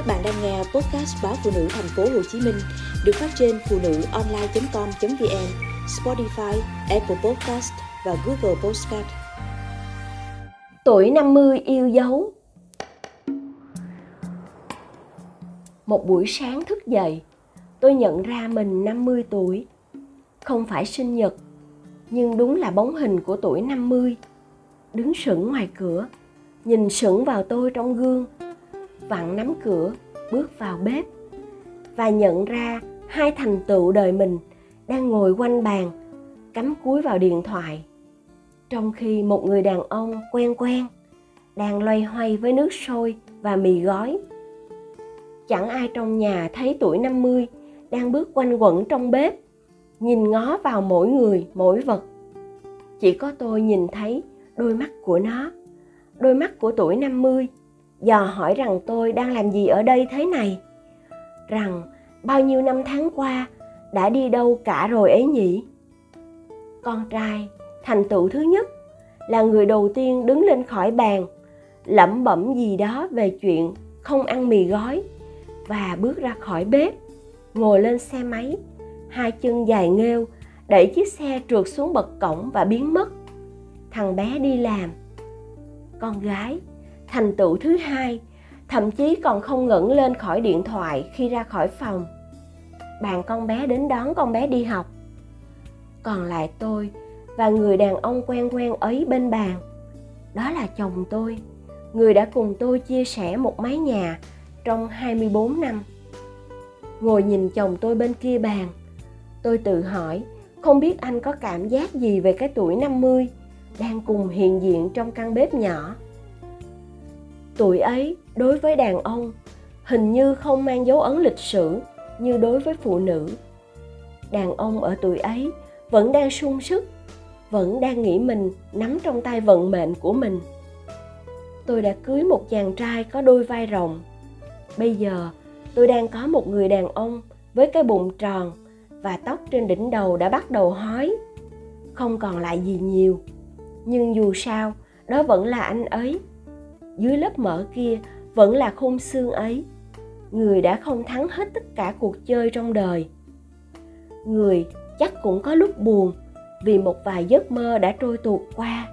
Các bạn đang nghe podcast báo phụ nữ thành phố Hồ Chí Minh được phát trên phụ nữ online.com.vn, Spotify, Apple Podcast và Google Podcast. Tuổi 50 yêu dấu Một buổi sáng thức dậy, tôi nhận ra mình 50 tuổi. Không phải sinh nhật, nhưng đúng là bóng hình của tuổi 50. Đứng sững ngoài cửa, nhìn sững vào tôi trong gương vặn nắm cửa bước vào bếp và nhận ra hai thành tựu đời mình đang ngồi quanh bàn cắm cúi vào điện thoại trong khi một người đàn ông quen quen đang loay hoay với nước sôi và mì gói. Chẳng ai trong nhà thấy tuổi 50 đang bước quanh quẩn trong bếp, nhìn ngó vào mỗi người, mỗi vật. Chỉ có tôi nhìn thấy đôi mắt của nó, đôi mắt của tuổi 50 dò hỏi rằng tôi đang làm gì ở đây thế này? Rằng, bao nhiêu năm tháng qua, đã đi đâu cả rồi ấy nhỉ? Con trai, thành tựu thứ nhất, là người đầu tiên đứng lên khỏi bàn, lẩm bẩm gì đó về chuyện không ăn mì gói, và bước ra khỏi bếp, ngồi lên xe máy, hai chân dài nghêu, đẩy chiếc xe trượt xuống bậc cổng và biến mất. Thằng bé đi làm. Con gái thành tựu thứ hai thậm chí còn không ngẩng lên khỏi điện thoại khi ra khỏi phòng. Bạn con bé đến đón con bé đi học. Còn lại tôi và người đàn ông quen quen ấy bên bàn. Đó là chồng tôi người đã cùng tôi chia sẻ một mái nhà trong 24 năm. Ngồi nhìn chồng tôi bên kia bàn, tôi tự hỏi không biết anh có cảm giác gì về cái tuổi 50 đang cùng hiện diện trong căn bếp nhỏ tuổi ấy, đối với đàn ông, hình như không mang dấu ấn lịch sử như đối với phụ nữ. Đàn ông ở tuổi ấy vẫn đang sung sức, vẫn đang nghĩ mình nắm trong tay vận mệnh của mình. Tôi đã cưới một chàng trai có đôi vai rộng bây giờ, tôi đang có một người đàn ông với cái bụng tròn và tóc trên đỉnh đầu đã bắt đầu hói. Không còn lại gì nhiều, nhưng dù sao, đó vẫn là anh ấy dưới lớp mỡ kia vẫn là khung xương ấy. Người đã không thắng hết tất cả cuộc chơi trong đời. Người chắc cũng có lúc buồn vì một vài giấc mơ đã trôi tuột qua.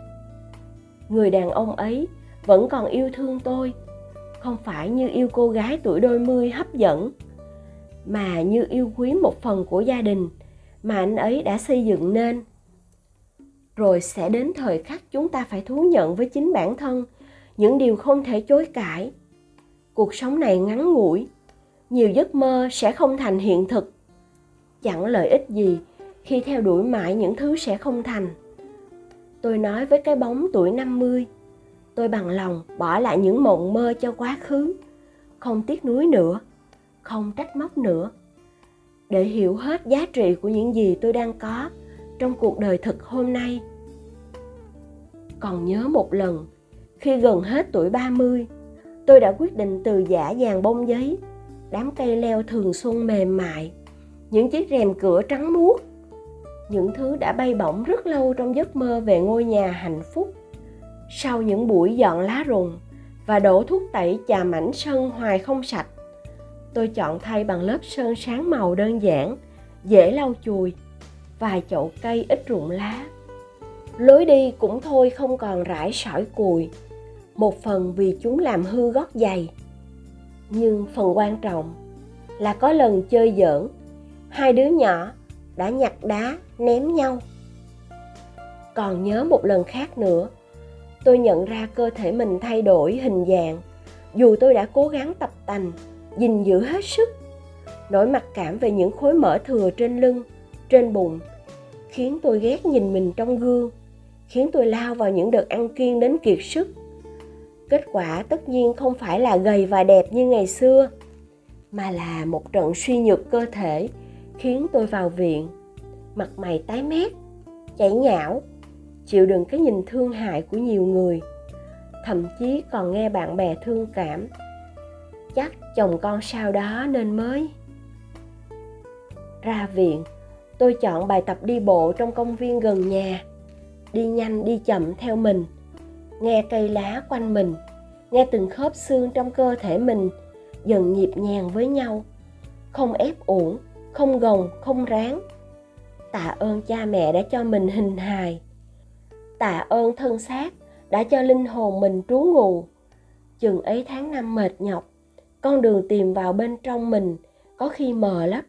Người đàn ông ấy vẫn còn yêu thương tôi, không phải như yêu cô gái tuổi đôi mươi hấp dẫn, mà như yêu quý một phần của gia đình mà anh ấy đã xây dựng nên. Rồi sẽ đến thời khắc chúng ta phải thú nhận với chính bản thân những điều không thể chối cãi. Cuộc sống này ngắn ngủi, nhiều giấc mơ sẽ không thành hiện thực. Chẳng lợi ích gì khi theo đuổi mãi những thứ sẽ không thành. Tôi nói với cái bóng tuổi 50 tôi bằng lòng bỏ lại những mộng mơ cho quá khứ, không tiếc nuối nữa, không trách móc nữa. Để hiểu hết giá trị của những gì tôi đang có trong cuộc đời thực hôm nay. Còn nhớ một lần khi gần hết tuổi 30, tôi đã quyết định từ giả dàn bông giấy, đám cây leo thường xuân mềm mại, những chiếc rèm cửa trắng muốt, những thứ đã bay bổng rất lâu trong giấc mơ về ngôi nhà hạnh phúc. Sau những buổi dọn lá rụng và đổ thuốc tẩy chà mảnh sân hoài không sạch, tôi chọn thay bằng lớp sơn sáng màu đơn giản, dễ lau chùi, vài chậu cây ít rụng lá. Lối đi cũng thôi không còn rải sỏi cùi, một phần vì chúng làm hư gót giày. Nhưng phần quan trọng là có lần chơi giỡn, hai đứa nhỏ đã nhặt đá ném nhau. Còn nhớ một lần khác nữa, tôi nhận ra cơ thể mình thay đổi hình dạng dù tôi đã cố gắng tập tành, gìn giữ hết sức. Nỗi mặc cảm về những khối mỡ thừa trên lưng, trên bụng khiến tôi ghét nhìn mình trong gương, khiến tôi lao vào những đợt ăn kiêng đến kiệt sức kết quả tất nhiên không phải là gầy và đẹp như ngày xưa, mà là một trận suy nhược cơ thể khiến tôi vào viện. Mặt mày tái mét, chảy nhão, chịu đựng cái nhìn thương hại của nhiều người. Thậm chí còn nghe bạn bè thương cảm, chắc chồng con sau đó nên mới. Ra viện, tôi chọn bài tập đi bộ trong công viên gần nhà, đi nhanh đi chậm theo mình nghe cây lá quanh mình, nghe từng khớp xương trong cơ thể mình, dần nhịp nhàng với nhau. Không ép uổng, không gồng, không ráng. Tạ ơn cha mẹ đã cho mình hình hài. Tạ ơn thân xác đã cho linh hồn mình trú ngụ. Chừng ấy tháng năm mệt nhọc, con đường tìm vào bên trong mình có khi mờ lắm.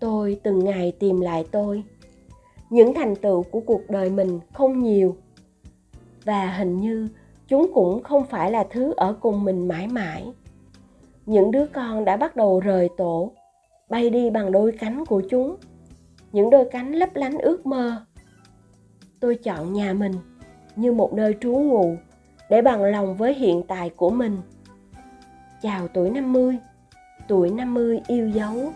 Tôi từng ngày tìm lại tôi. Những thành tựu của cuộc đời mình không nhiều và hình như chúng cũng không phải là thứ ở cùng mình mãi mãi. Những đứa con đã bắt đầu rời tổ, bay đi bằng đôi cánh của chúng. Những đôi cánh lấp lánh ước mơ. Tôi chọn nhà mình như một nơi trú ngụ để bằng lòng với hiện tại của mình. Chào tuổi 50 tuổi 50 yêu dấu.